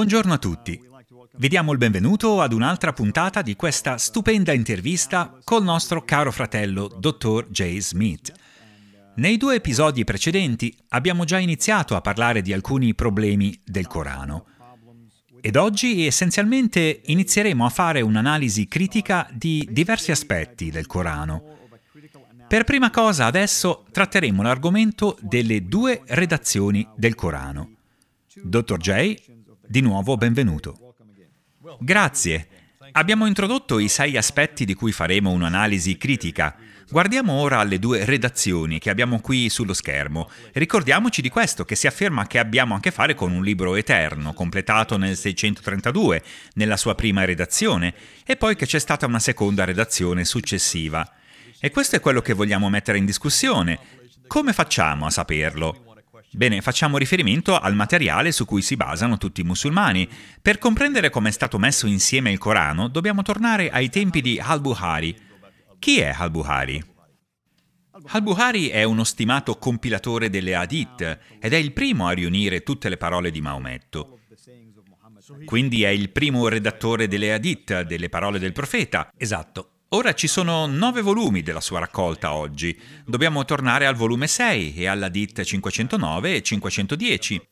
Buongiorno a tutti. Vi diamo il benvenuto ad un'altra puntata di questa stupenda intervista col nostro caro fratello Dr. J. Smith. Nei due episodi precedenti abbiamo già iniziato a parlare di alcuni problemi del Corano. Ed oggi essenzialmente inizieremo a fare un'analisi critica di diversi aspetti del Corano. Per prima cosa adesso tratteremo l'argomento delle due redazioni del Corano. Dottor J, di nuovo benvenuto. Grazie. Abbiamo introdotto i sei aspetti di cui faremo un'analisi critica. Guardiamo ora alle due redazioni che abbiamo qui sullo schermo. Ricordiamoci di questo, che si afferma che abbiamo a che fare con un libro eterno, completato nel 632, nella sua prima redazione, e poi che c'è stata una seconda redazione successiva. E questo è quello che vogliamo mettere in discussione. Come facciamo a saperlo? Bene, facciamo riferimento al materiale su cui si basano tutti i musulmani. Per comprendere come è stato messo insieme il Corano, dobbiamo tornare ai tempi di Al-Buhari. Chi è Al-Buhari? Al-Buhari è uno stimato compilatore delle Hadith ed è il primo a riunire tutte le parole di Maometto. Quindi è il primo redattore delle Hadith, delle parole del profeta. Esatto. Ora ci sono nove volumi della sua raccolta oggi. Dobbiamo tornare al volume 6 e alla DIT 509 e 510.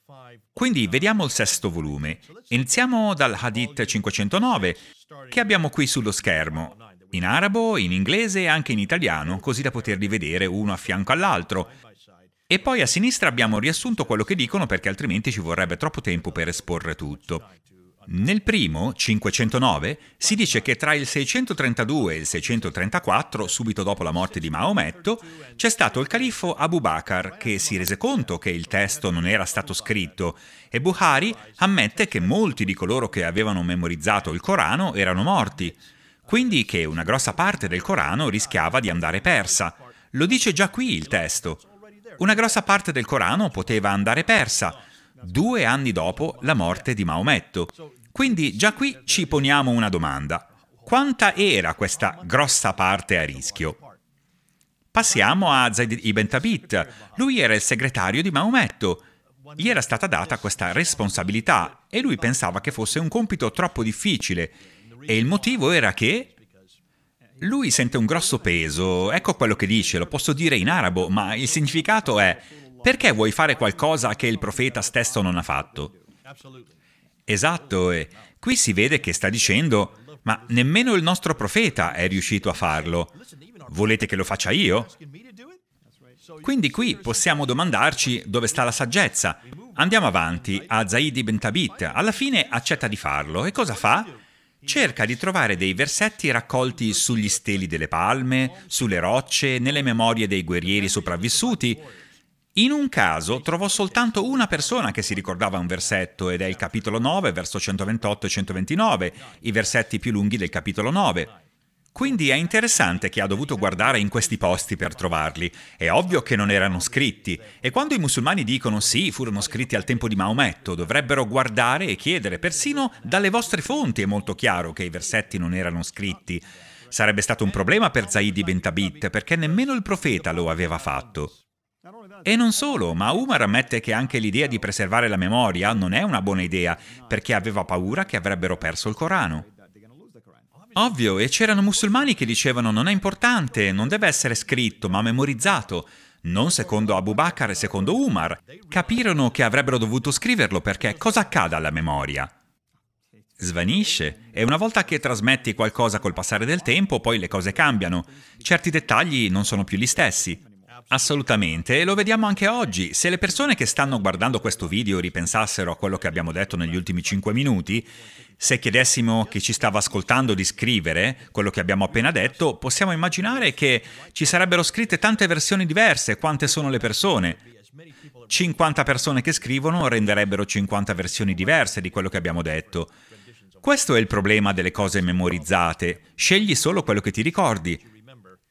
Quindi vediamo il sesto volume. Iniziamo dal Hadith 509, che abbiamo qui sullo schermo, in arabo, in inglese e anche in italiano, così da poterli vedere uno a fianco all'altro. E poi a sinistra abbiamo riassunto quello che dicono perché altrimenti ci vorrebbe troppo tempo per esporre tutto. Nel primo, 509, si dice che tra il 632 e il 634, subito dopo la morte di Maometto, c'è stato il califfo Abu Bakr che si rese conto che il testo non era stato scritto e Buhari ammette che molti di coloro che avevano memorizzato il Corano erano morti, quindi che una grossa parte del Corano rischiava di andare persa. Lo dice già qui il testo. Una grossa parte del Corano poteva andare persa, due anni dopo la morte di Maometto. Quindi già qui ci poniamo una domanda. Quanta era questa grossa parte a rischio? Passiamo a Zaid ibn Tabit. Lui era il segretario di Maometto. Gli era stata data questa responsabilità e lui pensava che fosse un compito troppo difficile. E il motivo era che lui sente un grosso peso, ecco quello che dice, lo posso dire in arabo, ma il significato è perché vuoi fare qualcosa che il profeta stesso non ha fatto? Esatto, e qui si vede che sta dicendo, ma nemmeno il nostro profeta è riuscito a farlo. Volete che lo faccia io? Quindi qui possiamo domandarci dove sta la saggezza. Andiamo avanti, a Zaid ibn Tabit. Alla fine accetta di farlo e cosa fa? Cerca di trovare dei versetti raccolti sugli steli delle palme, sulle rocce, nelle memorie dei guerrieri sopravvissuti, in un caso trovò soltanto una persona che si ricordava un versetto ed è il capitolo 9, verso 128 e 129, i versetti più lunghi del capitolo 9. Quindi è interessante che ha dovuto guardare in questi posti per trovarli. È ovvio che non erano scritti. E quando i musulmani dicono sì, furono scritti al tempo di Maometto, dovrebbero guardare e chiedere. Persino dalle vostre fonti è molto chiaro che i versetti non erano scritti. Sarebbe stato un problema per Zaid ibn Tabit perché nemmeno il profeta lo aveva fatto. E non solo, ma Umar ammette che anche l'idea di preservare la memoria non è una buona idea, perché aveva paura che avrebbero perso il Corano. Ovvio, e c'erano musulmani che dicevano non è importante, non deve essere scritto, ma memorizzato. Non secondo Abu Bakr e secondo Umar. Capirono che avrebbero dovuto scriverlo perché cosa accade alla memoria? Svanisce e una volta che trasmetti qualcosa col passare del tempo, poi le cose cambiano. Certi dettagli non sono più gli stessi. Assolutamente, e lo vediamo anche oggi. Se le persone che stanno guardando questo video ripensassero a quello che abbiamo detto negli ultimi 5 minuti, se chiedessimo chi ci stava ascoltando di scrivere quello che abbiamo appena detto, possiamo immaginare che ci sarebbero scritte tante versioni diverse, quante sono le persone. 50 persone che scrivono renderebbero 50 versioni diverse di quello che abbiamo detto. Questo è il problema delle cose memorizzate. Scegli solo quello che ti ricordi.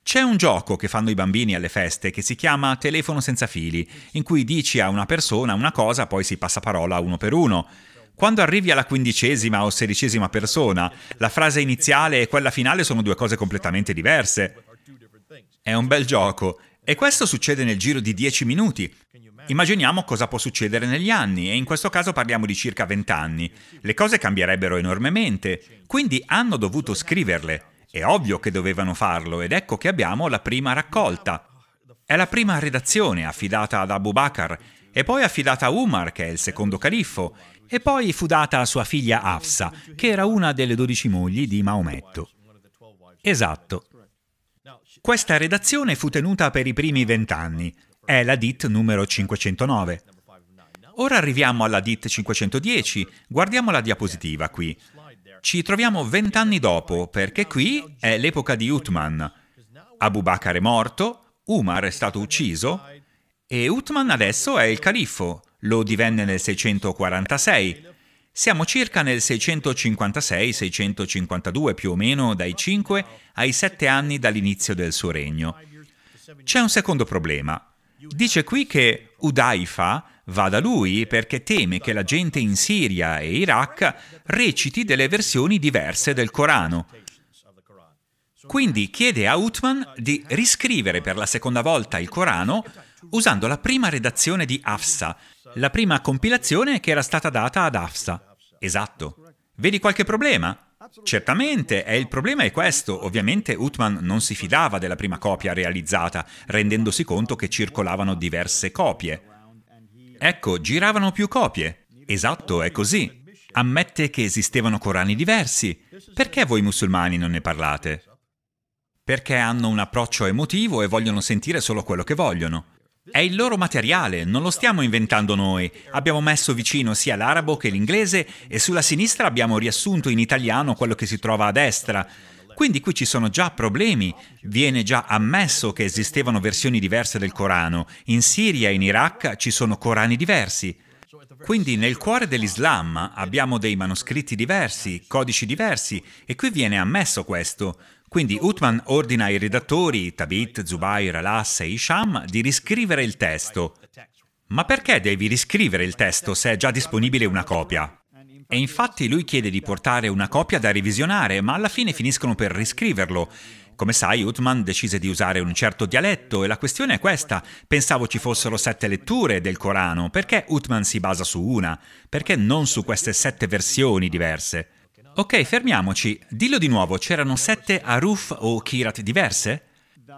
C'è un gioco che fanno i bambini alle feste che si chiama telefono senza fili, in cui dici a una persona una cosa, poi si passa parola uno per uno. Quando arrivi alla quindicesima o sedicesima persona, la frase iniziale e quella finale sono due cose completamente diverse. È un bel gioco. E questo succede nel giro di 10 minuti. Immaginiamo cosa può succedere negli anni, e in questo caso parliamo di circa 20 anni. Le cose cambierebbero enormemente, quindi hanno dovuto scriverle. È ovvio che dovevano farlo, ed ecco che abbiamo la prima raccolta. È la prima redazione affidata ad Abu Bakr, e poi affidata a Umar, che è il secondo califfo, e poi fu data a sua figlia Hafsa, che era una delle dodici mogli di Maometto. Esatto. Questa redazione fu tenuta per i primi vent'anni. È la DIT numero 509. Ora arriviamo alla DIT 510. Guardiamo la diapositiva qui. Ci troviamo vent'anni dopo, perché qui è l'epoca di Uthman. Abu Bakr è morto, Umar è stato ucciso e Uthman adesso è il califfo. Lo divenne nel 646. Siamo circa nel 656-652 più o meno dai 5 ai 7 anni dall'inizio del suo regno. C'è un secondo problema. Dice qui che Udaifa va da lui perché teme che la gente in Siria e Iraq reciti delle versioni diverse del Corano. Quindi chiede a Uthman di riscrivere per la seconda volta il Corano usando la prima redazione di Hafsa, la prima compilazione che era stata data ad Hafsa. Esatto. Vedi qualche problema? Certamente, e il problema è questo. Ovviamente Uthman non si fidava della prima copia realizzata, rendendosi conto che circolavano diverse copie. Ecco, giravano più copie. Esatto, è così. Ammette che esistevano Corani diversi. Perché voi musulmani non ne parlate? Perché hanno un approccio emotivo e vogliono sentire solo quello che vogliono. È il loro materiale, non lo stiamo inventando noi. Abbiamo messo vicino sia l'arabo che l'inglese e sulla sinistra abbiamo riassunto in italiano quello che si trova a destra. Quindi qui ci sono già problemi. Viene già ammesso che esistevano versioni diverse del Corano. In Siria e in Iraq ci sono Corani diversi. Quindi nel cuore dell'Islam abbiamo dei manoscritti diversi, codici diversi, e qui viene ammesso questo. Quindi Uthman ordina ai redattori, Tabit, Zubair, Alas e Isham, di riscrivere il testo. Ma perché devi riscrivere il testo se è già disponibile una copia? E infatti lui chiede di portare una copia da revisionare, ma alla fine finiscono per riscriverlo. Come sai, Uthman decise di usare un certo dialetto e la questione è questa. Pensavo ci fossero sette letture del Corano. Perché Uthman si basa su una? Perché non su queste sette versioni diverse? Ok, fermiamoci. Dillo di nuovo, c'erano sette Aruf o Kirat diverse?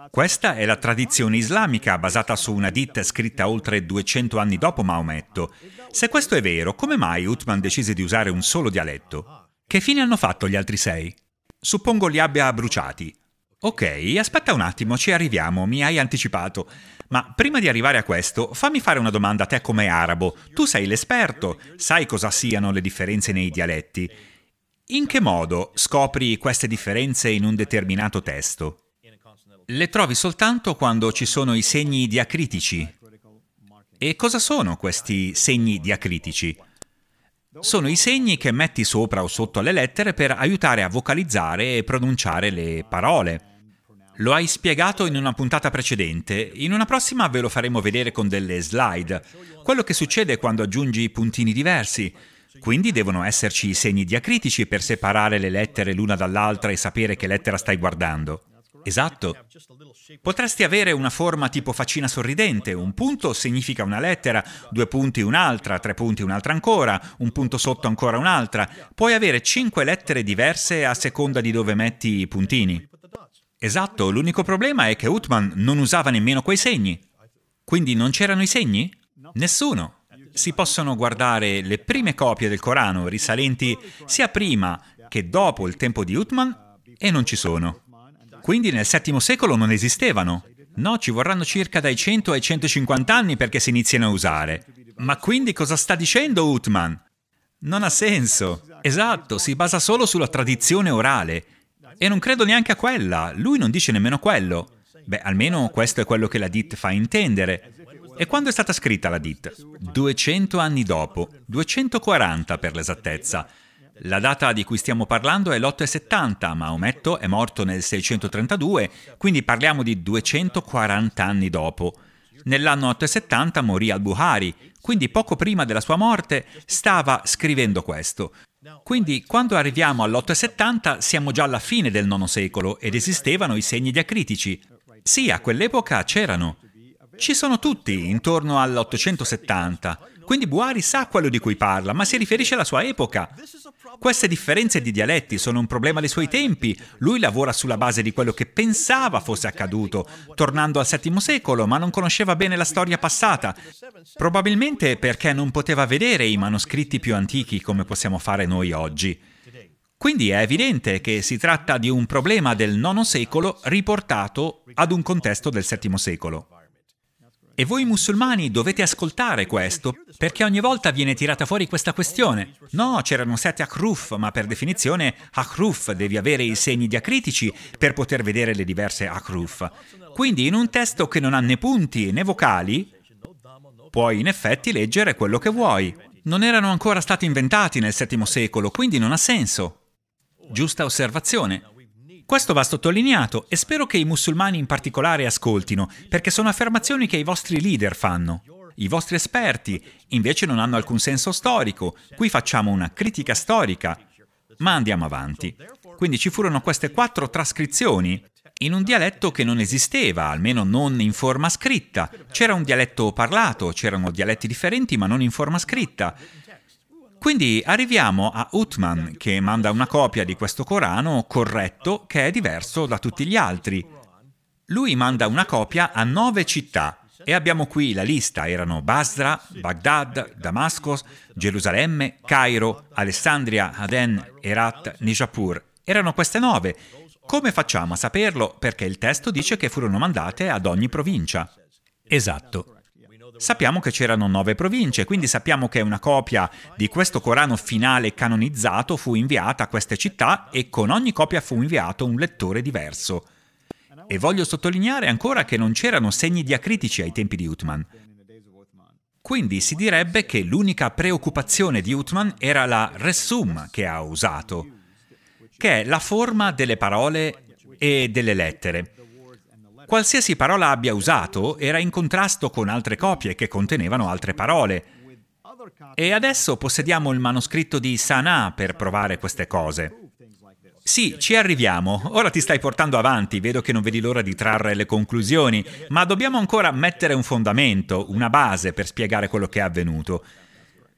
Questa è la tradizione islamica basata su una ditta scritta oltre 200 anni dopo Maometto. Se questo è vero, come mai Uthman decise di usare un solo dialetto? Che fine hanno fatto gli altri sei? Suppongo li abbia bruciati. Ok, aspetta un attimo, ci arriviamo, mi hai anticipato. Ma prima di arrivare a questo, fammi fare una domanda a te come arabo. Tu sei l'esperto, sai cosa siano le differenze nei dialetti. In che modo scopri queste differenze in un determinato testo? Le trovi soltanto quando ci sono i segni diacritici. E cosa sono questi segni diacritici? Sono i segni che metti sopra o sotto alle lettere per aiutare a vocalizzare e pronunciare le parole. Lo hai spiegato in una puntata precedente, in una prossima ve lo faremo vedere con delle slide. Quello che succede quando aggiungi puntini diversi. Quindi devono esserci i segni diacritici per separare le lettere l'una dall'altra e sapere che lettera stai guardando. Esatto. Potresti avere una forma tipo faccina sorridente, un punto significa una lettera, due punti un'altra, tre punti un'altra ancora, un punto sotto ancora un'altra. Puoi avere cinque lettere diverse a seconda di dove metti i puntini. Esatto, l'unico problema è che Uthman non usava nemmeno quei segni. Quindi non c'erano i segni? Nessuno si possono guardare le prime copie del Corano risalenti sia prima che dopo il tempo di Uthman e non ci sono. Quindi nel VII secolo non esistevano. No, ci vorranno circa dai 100 ai 150 anni perché si iniziano a usare. Ma quindi cosa sta dicendo Uthman? Non ha senso. Esatto, si basa solo sulla tradizione orale. E non credo neanche a quella, lui non dice nemmeno quello. Beh, almeno questo è quello che la DIT fa intendere. E quando è stata scritta la DIT? 200 anni dopo, 240 per l'esattezza. La data di cui stiamo parlando è l'870, Maometto è morto nel 632, quindi parliamo di 240 anni dopo. Nell'anno 870 morì al-Buhari, quindi poco prima della sua morte stava scrivendo questo. Quindi quando arriviamo all'870 siamo già alla fine del IX secolo ed esistevano i segni diacritici. Sì, a quell'epoca c'erano. Ci sono tutti intorno all'870, quindi Buari sa quello di cui parla, ma si riferisce alla sua epoca. Queste differenze di dialetti sono un problema dei suoi tempi. Lui lavora sulla base di quello che pensava fosse accaduto, tornando al VII secolo, ma non conosceva bene la storia passata. Probabilmente perché non poteva vedere i manoscritti più antichi come possiamo fare noi oggi. Quindi è evidente che si tratta di un problema del IX secolo riportato ad un contesto del VII secolo. E voi musulmani dovete ascoltare questo, perché ogni volta viene tirata fuori questa questione. No, c'erano sette akruf, ma per definizione akruf devi avere i segni diacritici per poter vedere le diverse akruf. Quindi in un testo che non ha né punti né vocali, puoi in effetti leggere quello che vuoi. Non erano ancora stati inventati nel VII secolo, quindi non ha senso. Giusta osservazione. Questo va sottolineato e spero che i musulmani in particolare ascoltino, perché sono affermazioni che i vostri leader fanno. I vostri esperti invece non hanno alcun senso storico. Qui facciamo una critica storica. Ma andiamo avanti. Quindi ci furono queste quattro trascrizioni in un dialetto che non esisteva, almeno non in forma scritta. C'era un dialetto parlato, c'erano dialetti differenti, ma non in forma scritta. Quindi arriviamo a Uthman che manda una copia di questo Corano corretto che è diverso da tutti gli altri. Lui manda una copia a nove città e abbiamo qui la lista, erano Basra, Baghdad, Damasco, Gerusalemme, Cairo, Alessandria, Aden, Herat, Nijapur. Erano queste nove. Come facciamo a saperlo? Perché il testo dice che furono mandate ad ogni provincia. Esatto. Sappiamo che c'erano nove province, quindi sappiamo che una copia di questo Corano finale canonizzato fu inviata a queste città e con ogni copia fu inviato un lettore diverso. E voglio sottolineare ancora che non c'erano segni diacritici ai tempi di Uthman. Quindi si direbbe che l'unica preoccupazione di Uthman era la resum che ha usato, che è la forma delle parole e delle lettere. Qualsiasi parola abbia usato era in contrasto con altre copie che contenevano altre parole. E adesso possediamo il manoscritto di Sanaa per provare queste cose. Sì, ci arriviamo. Ora ti stai portando avanti, vedo che non vedi l'ora di trarre le conclusioni, ma dobbiamo ancora mettere un fondamento, una base per spiegare quello che è avvenuto.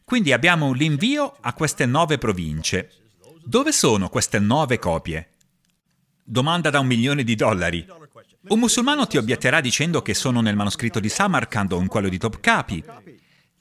Quindi abbiamo l'invio a queste nove province. Dove sono queste nove copie? Domanda da un milione di dollari. Un musulmano ti obietterà dicendo che sono nel manoscritto di Samarkand o in quello di Topkapi.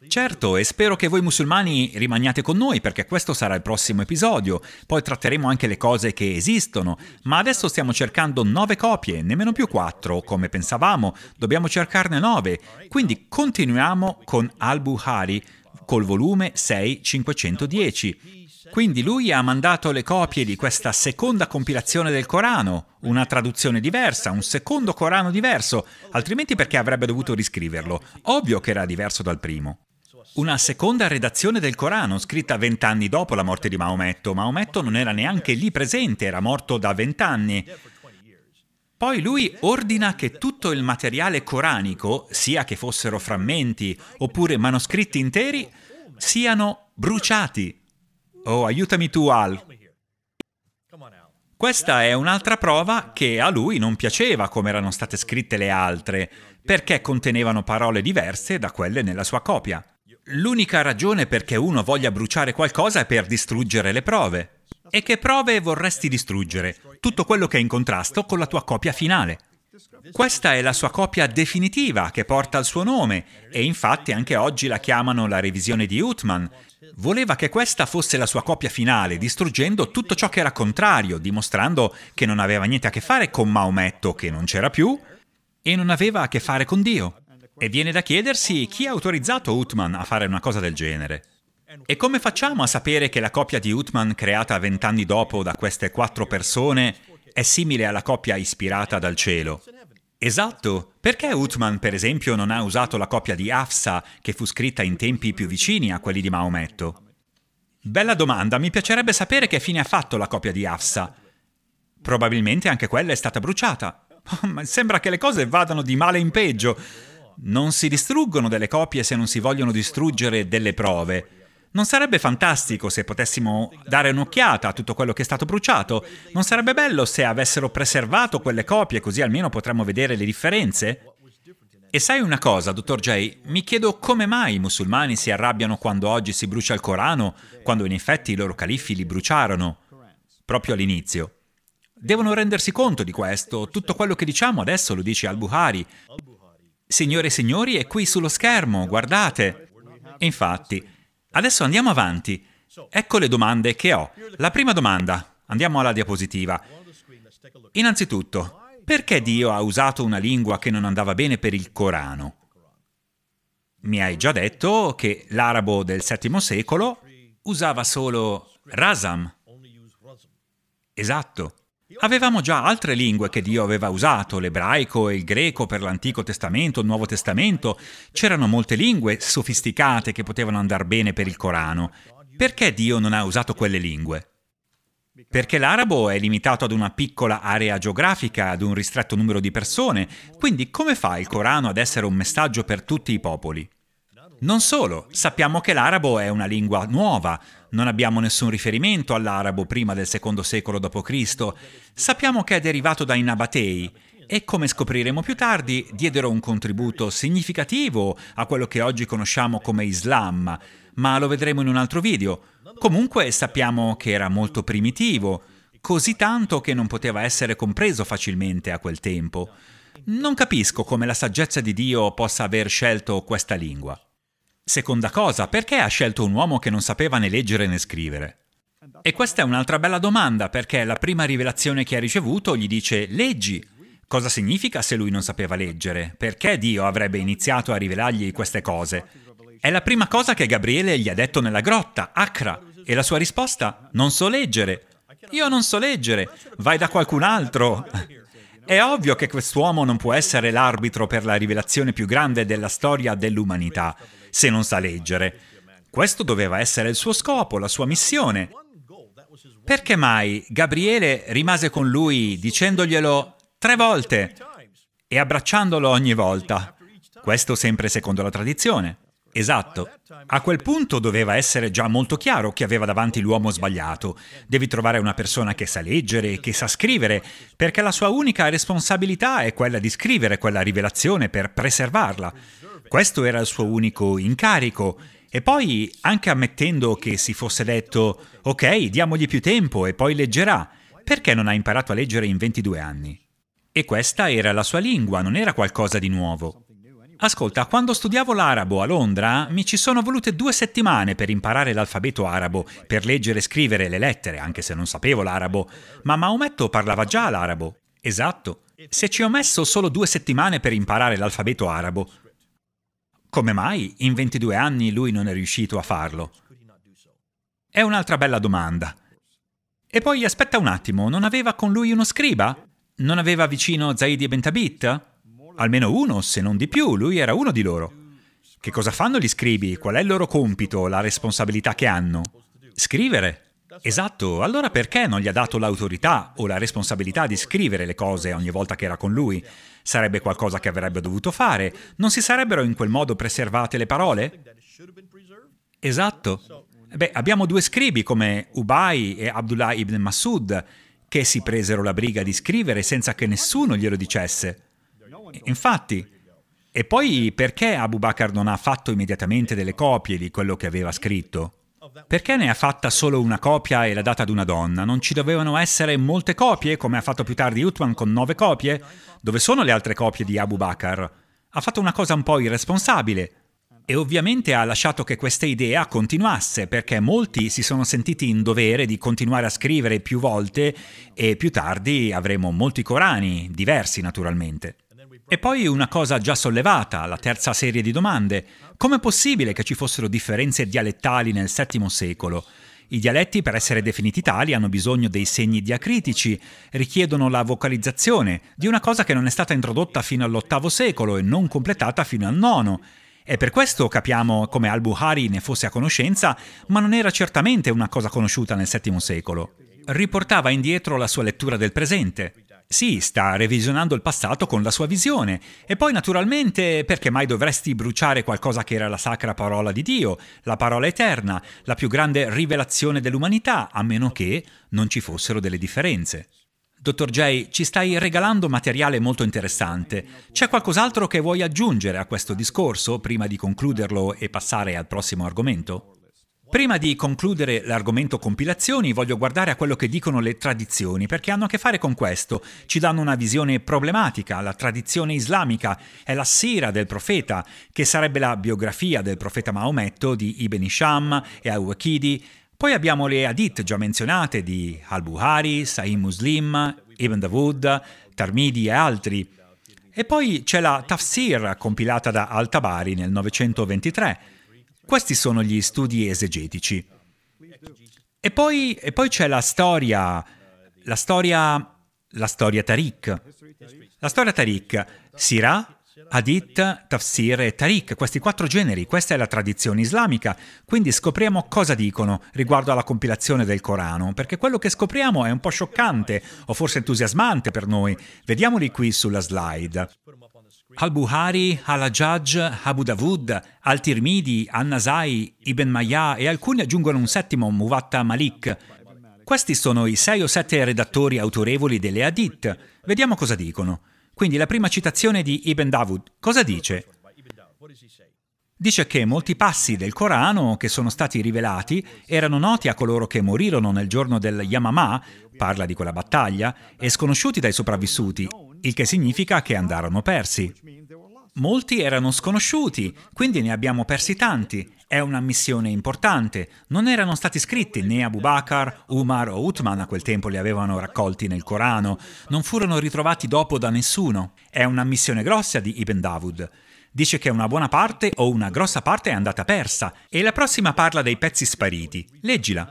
Certo, e spero che voi musulmani rimaniate con noi perché questo sarà il prossimo episodio, poi tratteremo anche le cose che esistono, ma adesso stiamo cercando nove copie, nemmeno più quattro, come pensavamo, dobbiamo cercarne nove, quindi continuiamo con Al-Buhari col volume 6510. Quindi lui ha mandato le copie di questa seconda compilazione del Corano, una traduzione diversa, un secondo Corano diverso, altrimenti perché avrebbe dovuto riscriverlo? Ovvio che era diverso dal primo. Una seconda redazione del Corano, scritta vent'anni dopo la morte di Maometto. Maometto non era neanche lì presente, era morto da vent'anni. Poi lui ordina che tutto il materiale coranico, sia che fossero frammenti oppure manoscritti interi, siano bruciati Oh, aiutami tu, Al. Questa è un'altra prova che a lui non piaceva come erano state scritte le altre, perché contenevano parole diverse da quelle nella sua copia. L'unica ragione perché uno voglia bruciare qualcosa è per distruggere le prove. E che prove vorresti distruggere? Tutto quello che è in contrasto con la tua copia finale. Questa è la sua copia definitiva che porta il suo nome e infatti anche oggi la chiamano la revisione di Uthman, Voleva che questa fosse la sua copia finale, distruggendo tutto ciò che era contrario, dimostrando che non aveva niente a che fare con Maometto, che non c'era più, e non aveva a che fare con Dio. E viene da chiedersi chi ha autorizzato Uthman a fare una cosa del genere. E come facciamo a sapere che la copia di Uthman creata vent'anni dopo da queste quattro persone è simile alla copia ispirata dal cielo? Esatto, perché Uthman per esempio non ha usato la copia di Hafsa che fu scritta in tempi più vicini a quelli di Maometto? Bella domanda, mi piacerebbe sapere che fine ha fatto la copia di Hafsa. Probabilmente anche quella è stata bruciata. Ma sembra che le cose vadano di male in peggio. Non si distruggono delle copie se non si vogliono distruggere delle prove. Non sarebbe fantastico se potessimo dare un'occhiata a tutto quello che è stato bruciato? Non sarebbe bello se avessero preservato quelle copie così almeno potremmo vedere le differenze? E sai una cosa, dottor J? Mi chiedo come mai i musulmani si arrabbiano quando oggi si brucia il Corano, quando in effetti i loro califfi li bruciarono, proprio all'inizio. Devono rendersi conto di questo, tutto quello che diciamo adesso lo dice al-Buhari. Signore e signori, è qui sullo schermo, guardate. Infatti, adesso andiamo avanti. Ecco le domande che ho. La prima domanda, andiamo alla diapositiva. Innanzitutto, perché Dio ha usato una lingua che non andava bene per il Corano? Mi hai già detto che l'arabo del VII secolo usava solo rasam. Esatto. Avevamo già altre lingue che Dio aveva usato, l'ebraico e il greco per l'Antico Testamento, il Nuovo Testamento. C'erano molte lingue sofisticate che potevano andare bene per il Corano. Perché Dio non ha usato quelle lingue? Perché l'arabo è limitato ad una piccola area geografica, ad un ristretto numero di persone, quindi come fa il Corano ad essere un messaggio per tutti i popoli? Non solo, sappiamo che l'arabo è una lingua nuova, non abbiamo nessun riferimento all'arabo prima del secondo secolo d.C., sappiamo che è derivato dai Nabatei e come scopriremo più tardi diedero un contributo significativo a quello che oggi conosciamo come Islam, ma lo vedremo in un altro video. Comunque sappiamo che era molto primitivo, così tanto che non poteva essere compreso facilmente a quel tempo. Non capisco come la saggezza di Dio possa aver scelto questa lingua. Seconda cosa, perché ha scelto un uomo che non sapeva né leggere né scrivere? E questa è un'altra bella domanda, perché la prima rivelazione che ha ricevuto gli dice leggi. Cosa significa se lui non sapeva leggere? Perché Dio avrebbe iniziato a rivelargli queste cose? È la prima cosa che Gabriele gli ha detto nella grotta, Acra, e la sua risposta, non so leggere. Io non so leggere, vai da qualcun altro. È ovvio che quest'uomo non può essere l'arbitro per la rivelazione più grande della storia dell'umanità, se non sa leggere. Questo doveva essere il suo scopo, la sua missione. Perché mai Gabriele rimase con lui dicendoglielo tre volte e abbracciandolo ogni volta? Questo sempre secondo la tradizione. Esatto. A quel punto doveva essere già molto chiaro che aveva davanti l'uomo sbagliato. Devi trovare una persona che sa leggere e che sa scrivere, perché la sua unica responsabilità è quella di scrivere quella rivelazione per preservarla. Questo era il suo unico incarico. E poi, anche ammettendo che si fosse detto, ok, diamogli più tempo e poi leggerà, perché non ha imparato a leggere in 22 anni? E questa era la sua lingua, non era qualcosa di nuovo. Ascolta, quando studiavo l'arabo a Londra mi ci sono volute due settimane per imparare l'alfabeto arabo, per leggere e scrivere le lettere, anche se non sapevo l'arabo, ma Maometto parlava già l'arabo. Esatto. Se ci ho messo solo due settimane per imparare l'alfabeto arabo, come mai in 22 anni lui non è riuscito a farlo? È un'altra bella domanda. E poi aspetta un attimo, non aveva con lui uno scriba? Non aveva vicino Zaidi e Bentabit? Almeno uno, se non di più, lui era uno di loro. Che cosa fanno gli scribi? Qual è il loro compito, la responsabilità che hanno? Scrivere. Esatto, allora perché non gli ha dato l'autorità o la responsabilità di scrivere le cose ogni volta che era con lui? Sarebbe qualcosa che avrebbe dovuto fare? Non si sarebbero in quel modo preservate le parole? Esatto. Beh, abbiamo due scribi come Ubay e Abdullah ibn Masud che si presero la briga di scrivere senza che nessuno glielo dicesse. Infatti, e poi perché Abu Bakr non ha fatto immediatamente delle copie di quello che aveva scritto? Perché ne ha fatta solo una copia e l'ha data ad una donna? Non ci dovevano essere molte copie, come ha fatto più tardi Utman con nove copie? Dove sono le altre copie di Abu Bakr? Ha fatto una cosa un po' irresponsabile. E ovviamente ha lasciato che questa idea continuasse, perché molti si sono sentiti in dovere di continuare a scrivere più volte e più tardi avremo molti Corani, diversi naturalmente. E poi una cosa già sollevata, la terza serie di domande. Com'è possibile che ci fossero differenze dialettali nel VII secolo? I dialetti, per essere definiti tali, hanno bisogno dei segni diacritici, richiedono la vocalizzazione, di una cosa che non è stata introdotta fino all'VIII secolo e non completata fino al IX. E per questo capiamo come al-Buhari ne fosse a conoscenza, ma non era certamente una cosa conosciuta nel VII secolo. Riportava indietro la sua lettura del presente. Sì, sta revisionando il passato con la sua visione. E poi, naturalmente, perché mai dovresti bruciare qualcosa che era la sacra parola di Dio, la parola eterna, la più grande rivelazione dell'umanità, a meno che non ci fossero delle differenze? Dottor J, ci stai regalando materiale molto interessante. C'è qualcos'altro che vuoi aggiungere a questo discorso prima di concluderlo e passare al prossimo argomento? Prima di concludere l'argomento compilazioni, voglio guardare a quello che dicono le tradizioni, perché hanno a che fare con questo. Ci danno una visione problematica. La tradizione islamica è la sira del profeta, che sarebbe la biografia del profeta Maometto di Ibn Isham e Al-Waqidi. Poi abbiamo le hadith già menzionate di Al-Buhari, Sahih Muslim, Ibn Davud, Tarmidi e altri. E poi c'è la Tafsir compilata da Al-Tabari nel 923 questi sono gli studi esegetici. E poi, e poi c'è la storia, la storia, la storia Tariq. La storia Tariq, Sirah, Hadith, Tafsir e Tariq, questi quattro generi, questa è la tradizione islamica, quindi scopriamo cosa dicono riguardo alla compilazione del Corano, perché quello che scopriamo è un po' scioccante o forse entusiasmante per noi. Vediamoli qui sulla slide. Al-Buhari, Al-Hajjaj, Abu Davud, Al-Tirmidi, An-Nasai, Ibn Maya e alcuni aggiungono un settimo, Muwatta Malik. Questi sono i sei o sette redattori autorevoli delle Hadith. Vediamo cosa dicono. Quindi la prima citazione di Ibn Davud. Cosa dice? Dice che molti passi del Corano che sono stati rivelati erano noti a coloro che morirono nel giorno del Yamamah, parla di quella battaglia, e sconosciuti dai sopravvissuti, il che significa che andarono persi. Molti erano sconosciuti, quindi ne abbiamo persi tanti. È una missione importante. Non erano stati scritti né Abu Bakr, Umar o Uthman a quel tempo li avevano raccolti nel Corano. Non furono ritrovati dopo da nessuno. È una missione grossa di Ibn Davud. Dice che una buona parte o una grossa parte è andata persa e la prossima parla dei pezzi spariti. Leggila.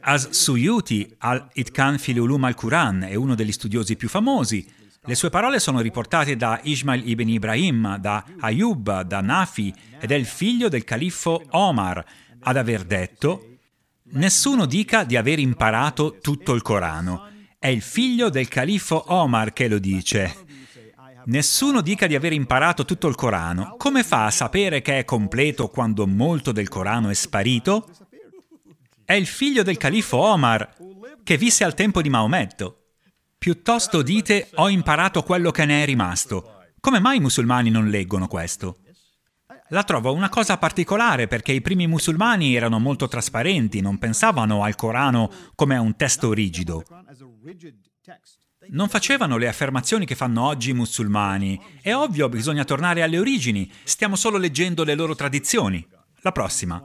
As-Suyuti al-Itkan fil Ulum al-Quran è uno degli studiosi più famosi. Le sue parole sono riportate da Ismail ibn Ibrahim, da Ayub, da Nafi ed è il figlio del califfo Omar ad aver detto Nessuno dica di aver imparato tutto il Corano. È il figlio del califfo Omar che lo dice. Nessuno dica di aver imparato tutto il Corano. Come fa a sapere che è completo quando molto del Corano è sparito? È il figlio del califfo Omar, che visse al tempo di Maometto. Piuttosto dite ho imparato quello che ne è rimasto. Come mai i musulmani non leggono questo? La trovo una cosa particolare perché i primi musulmani erano molto trasparenti, non pensavano al Corano come a un testo rigido. Non facevano le affermazioni che fanno oggi i musulmani. È ovvio, bisogna tornare alle origini, stiamo solo leggendo le loro tradizioni. La prossima.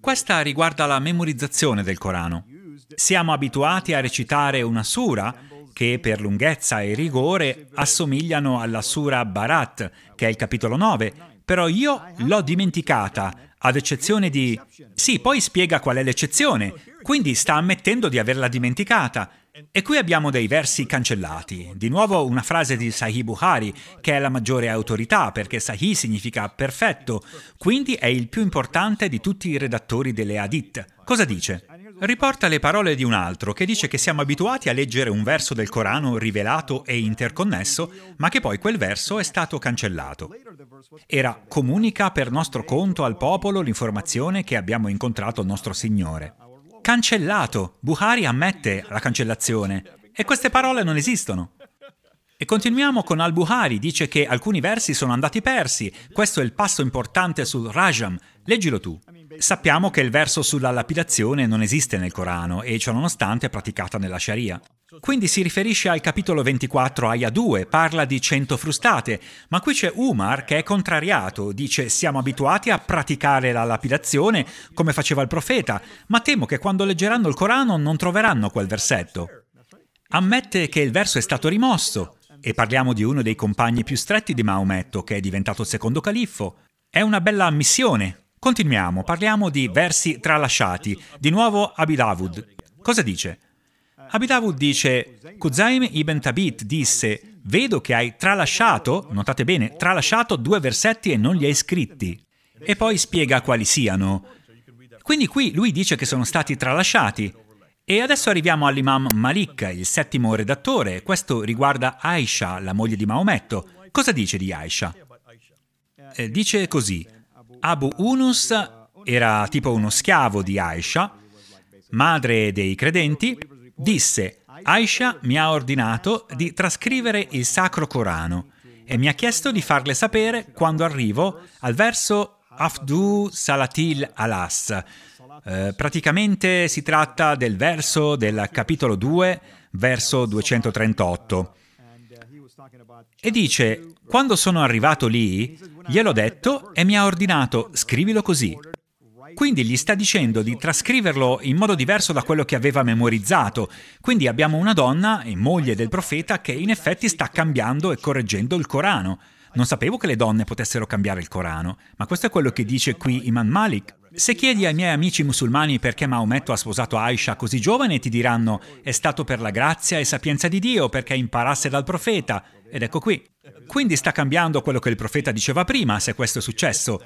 Questa riguarda la memorizzazione del Corano. Siamo abituati a recitare una sura che per lunghezza e rigore assomigliano alla Sura Barat, che è il capitolo 9, però io l'ho dimenticata, ad eccezione di... Sì, poi spiega qual è l'eccezione, quindi sta ammettendo di averla dimenticata. E qui abbiamo dei versi cancellati. Di nuovo una frase di Sahih Bukhari, che è la maggiore autorità, perché Sahih significa perfetto, quindi è il più importante di tutti i redattori delle Hadith. Cosa dice? Riporta le parole di un altro che dice che siamo abituati a leggere un verso del Corano rivelato e interconnesso, ma che poi quel verso è stato cancellato. Era comunica per nostro conto al popolo l'informazione che abbiamo incontrato il nostro Signore. Cancellato! Buhari ammette la cancellazione. E queste parole non esistono. E continuiamo con Al-Buhari, dice che alcuni versi sono andati persi. Questo è il passo importante sul Rajam. Leggilo tu. Sappiamo che il verso sulla lapidazione non esiste nel Corano e ciò nonostante è praticata nella Sharia. Quindi si riferisce al capitolo 24, Aya 2, parla di cento frustate, ma qui c'è Umar che è contrariato, dice siamo abituati a praticare la lapidazione come faceva il profeta, ma temo che quando leggeranno il Corano non troveranno quel versetto. Ammette che il verso è stato rimosso, e parliamo di uno dei compagni più stretti di Maometto, che è diventato il secondo califfo. È una bella ammissione, Continuiamo, parliamo di versi tralasciati. Di nuovo Abidavud. Cosa dice? Abidavud dice, Kuzaim ibn Tabit disse, vedo che hai tralasciato, notate bene, tralasciato due versetti e non li hai scritti. E poi spiega quali siano. Quindi qui lui dice che sono stati tralasciati. E adesso arriviamo all'imam Malik, il settimo redattore. Questo riguarda Aisha, la moglie di Maometto. Cosa dice di Aisha? Eh, dice così, Abu Unus era tipo uno schiavo di Aisha, madre dei credenti, disse Aisha mi ha ordinato di trascrivere il Sacro Corano e mi ha chiesto di farle sapere quando arrivo al verso Afdu Salatil Alas. Eh, praticamente si tratta del verso del capitolo 2, verso 238. E dice, quando sono arrivato lì, gliel'ho detto e mi ha ordinato, scrivilo così. Quindi gli sta dicendo di trascriverlo in modo diverso da quello che aveva memorizzato. Quindi abbiamo una donna e moglie del profeta che in effetti sta cambiando e correggendo il Corano. Non sapevo che le donne potessero cambiare il Corano, ma questo è quello che dice qui Imam Malik. Se chiedi ai miei amici musulmani perché Maometto ha sposato Aisha così giovane, ti diranno è stato per la grazia e sapienza di Dio, perché imparasse dal profeta. Ed ecco qui. Quindi sta cambiando quello che il profeta diceva prima, se questo è successo.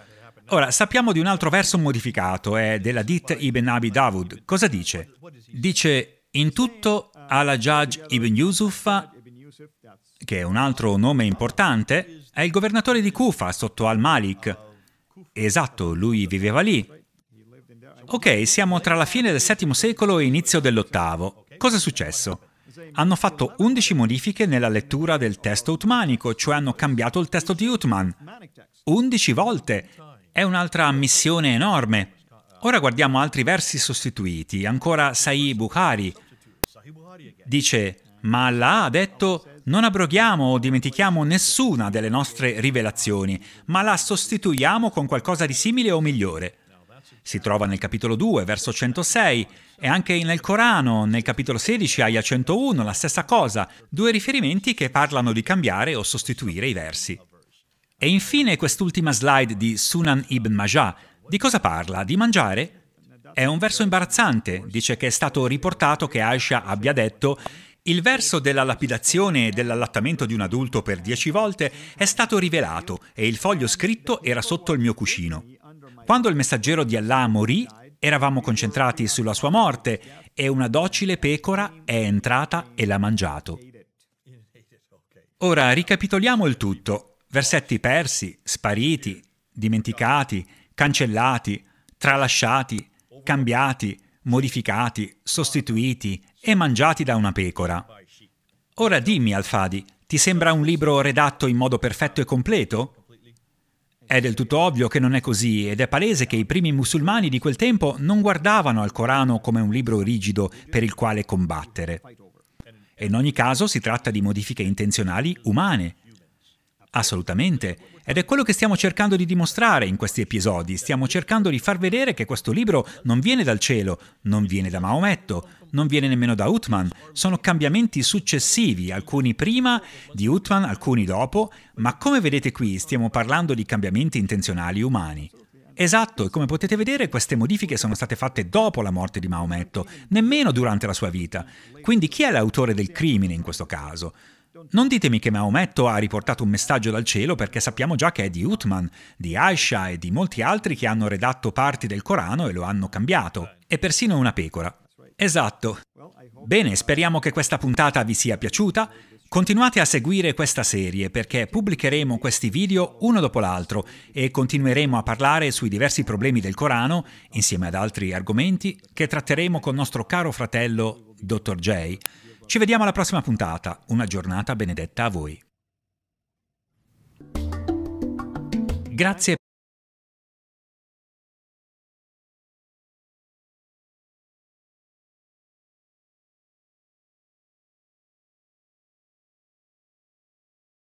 Ora, sappiamo di un altro verso modificato, è della Dit ibn Abi Dawud. Cosa dice? Dice, in tutto al-Hajjaj ibn Yusuf, che è un altro nome importante, è il governatore di Kufa sotto al-Malik. Esatto, lui viveva lì. Ok, siamo tra la fine del VII secolo e inizio dell'VIII. Cosa è successo? Hanno fatto 11 modifiche nella lettura del testo utmanico, cioè hanno cambiato il testo di Utman. 11 volte! È un'altra ammissione enorme. Ora guardiamo altri versi sostituiti, ancora Sahih Bukhari. Dice, ma Allah ha detto, non abroghiamo o dimentichiamo nessuna delle nostre rivelazioni, ma la sostituiamo con qualcosa di simile o migliore. Si trova nel capitolo 2, verso 106, e anche nel Corano, nel capitolo 16, aia 101, la stessa cosa, due riferimenti che parlano di cambiare o sostituire i versi. E infine quest'ultima slide di Sunan ibn Majah. Di cosa parla? Di mangiare? È un verso imbarazzante. Dice che è stato riportato che Aisha abbia detto il verso della lapidazione e dell'allattamento di un adulto per dieci volte è stato rivelato e il foglio scritto era sotto il mio cuscino. Quando il messaggero di Allah morì, eravamo concentrati sulla sua morte e una docile pecora è entrata e l'ha mangiato. Ora ricapitoliamo il tutto versetti persi, spariti, dimenticati, cancellati, tralasciati, cambiati, modificati, sostituiti e mangiati da una pecora. Ora dimmi, Alfadi, ti sembra un libro redatto in modo perfetto e completo? È del tutto ovvio che non è così ed è palese che i primi musulmani di quel tempo non guardavano al Corano come un libro rigido per il quale combattere. E in ogni caso si tratta di modifiche intenzionali umane, Assolutamente. Ed è quello che stiamo cercando di dimostrare in questi episodi. Stiamo cercando di far vedere che questo libro non viene dal cielo, non viene da Maometto, non viene nemmeno da Uthman. Sono cambiamenti successivi, alcuni prima di Uthman, alcuni dopo, ma come vedete qui stiamo parlando di cambiamenti intenzionali umani. Esatto, e come potete vedere queste modifiche sono state fatte dopo la morte di Maometto, nemmeno durante la sua vita. Quindi chi è l'autore del crimine in questo caso? Non ditemi che Maometto ha riportato un messaggio dal cielo perché sappiamo già che è di Uthman, di Aisha e di molti altri che hanno redatto parti del Corano e lo hanno cambiato, e persino una pecora. Esatto. Bene, speriamo che questa puntata vi sia piaciuta. Continuate a seguire questa serie perché pubblicheremo questi video uno dopo l'altro e continueremo a parlare sui diversi problemi del Corano, insieme ad altri argomenti che tratteremo con nostro caro fratello Dr. J. Ci vediamo alla prossima puntata. Una giornata benedetta a voi. Grazie